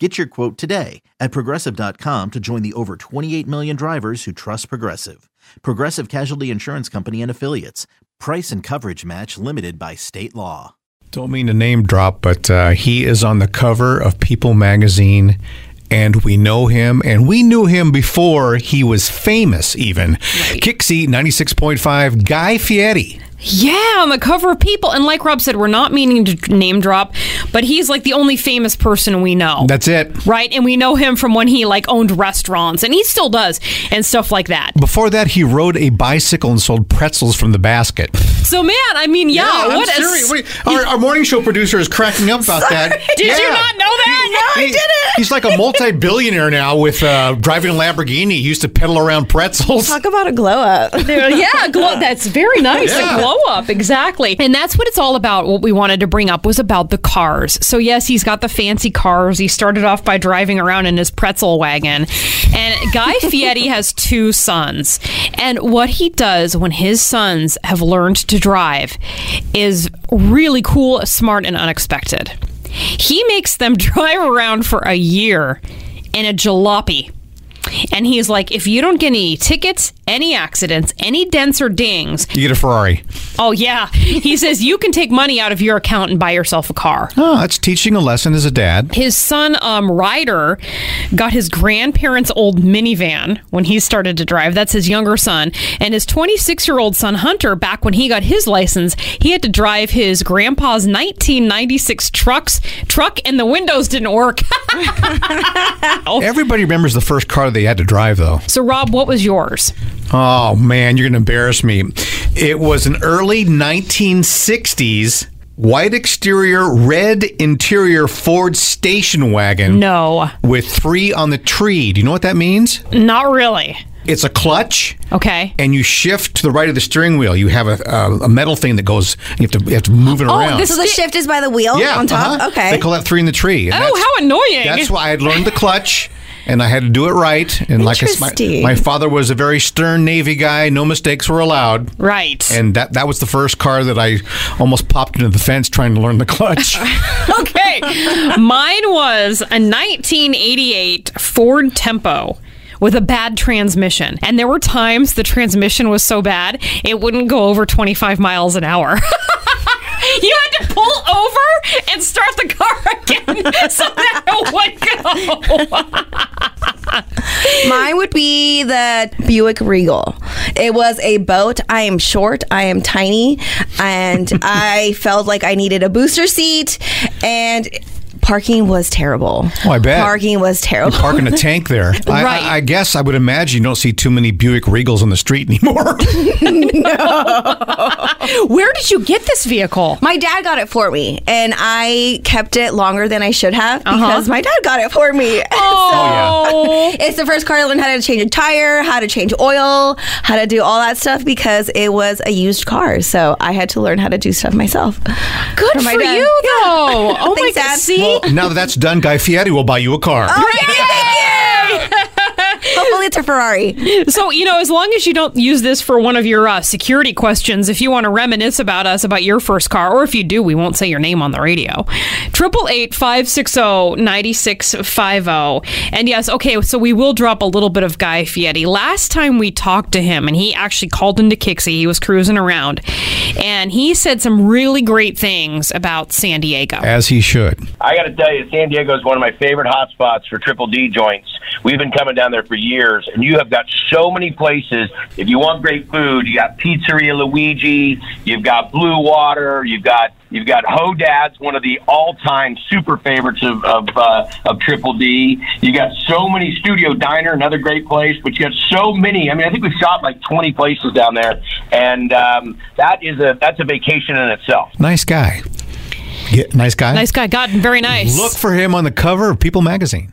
Get your quote today at progressive.com to join the over 28 million drivers who trust Progressive. Progressive Casualty Insurance Company and Affiliates. Price and coverage match limited by state law. Don't mean to name drop, but uh, he is on the cover of People magazine. And we know him, and we knew him before he was famous, even. Right. KyXy 96.5, Guy Fieri. Yeah, on the cover of People. And like Rob said, we're not meaning to name drop, but he's like the only famous person we know. That's it. Right? And we know him from when he like owned restaurants, and he still does, and stuff like that. Before that, he rode a bicycle and sold pretzels from the basket. So, man, I mean, yeah, yeah what serious. Wait, our, our, morning show producer is cracking up about Sorry. that. Did yeah. you not know that? no, he, I didn't. He's like a multi billionaire now with uh, driving a Lamborghini. He used to pedal around pretzels. Talk about a glow up. yeah, glow, that's very nice. Yeah. A glow up, exactly. Exactly. And that's what it's all about. What we wanted to bring up was about the cars. So, yes, he's got the fancy cars. He started off by driving around in his pretzel wagon. And Guy Fieri has two sons. And what he does when his sons have learned to drive is really cool, smart, and unexpected. He makes them drive around for a year in a jalopy. And he's like, if you don't get any tickets, any accidents, any dents or dings, you get a Ferrari. Oh, yeah. He says you can take money out of your account and buy yourself a car. Oh, that's teaching a lesson as a dad. His son, um, Ryder, got his grandparents' old minivan when he started to drive. That's his younger son. And his 26 year old son, Hunter, back when he got his license, he had to drive his grandpa's 1996 trucks truck, and the windows didn't work. Everybody remembers the first car they had to drive, though. So, Rob, what was yours? Oh, man, you're going to embarrass me. It was an early 1960s white exterior, red interior Ford station wagon. No. With three on the tree. Do you know what that means? Not really. It's a clutch. Okay. And you shift to the right of the steering wheel. You have a, a, a metal thing that goes. You have to you have to move it oh, around. This so the shift is by the wheel yeah, on top. Uh-huh. Okay. They call that three in the tree. oh, how annoying! That's why I had learned the clutch and I had to do it right. And like I, my, my father was a very stern Navy guy, no mistakes were allowed. Right. And that that was the first car that I almost popped into the fence trying to learn the clutch. okay, mine was a 1988 Ford Tempo with a bad transmission. And there were times the transmission was so bad, it wouldn't go over 25 miles an hour. you had to pull over and start the car again so that it would go. Mine would be the Buick Regal. It was a boat. I am short, I am tiny, and I felt like I needed a booster seat. And parking was terrible. Oh, I bet. Parking was terrible. You're parking a tank there. right. I, I, guess I would imagine you don't see too many Buick Regals on the street anymore. no. Where did you get this vehicle? My dad got it for me, and I kept it longer than I should have uh-huh. because my dad got it for me. Oh, so oh yeah. It's the first car I learned how to change a tire, how to change oil, how to do all that stuff because it was a used car. So I had to learn how to do stuff myself. Good for, for you, though. Yeah. Oh Thanks, my God. See? Well, now that that's done, Guy Fieri will buy you a car. Oh, thank you. Hopefully, it's a Ferrari. So, you know, as long as you don't use this for one of your uh, security questions, if you want to reminisce about us, about your first car, or if you do, we won't say your name on the radio. Triple eight five six zero ninety six five zero. And yes, okay, so we will drop a little bit of Guy Fieri. Last time we talked to him, and he actually called into KyXy, he was cruising around, and he said some really great things about San Diego. As he should. I got to tell you, San Diego is one of my favorite hotspots for Triple D joints. We've been coming down there for years, and you have got so many places. If you want great food, you got Pizzeria Luigi, you've got Blue Water, you've got You've got Hodad's, one of the all-time super favorites of of, uh, of Triple D. You got so many Studio Diner, another great place, but you got so many. I mean, I think we've shot like 20 places down there, and um, that is a that's a vacation in itself. Nice guy. Yeah, nice guy. Nice guy. God, very nice. Look for him on the cover of People magazine.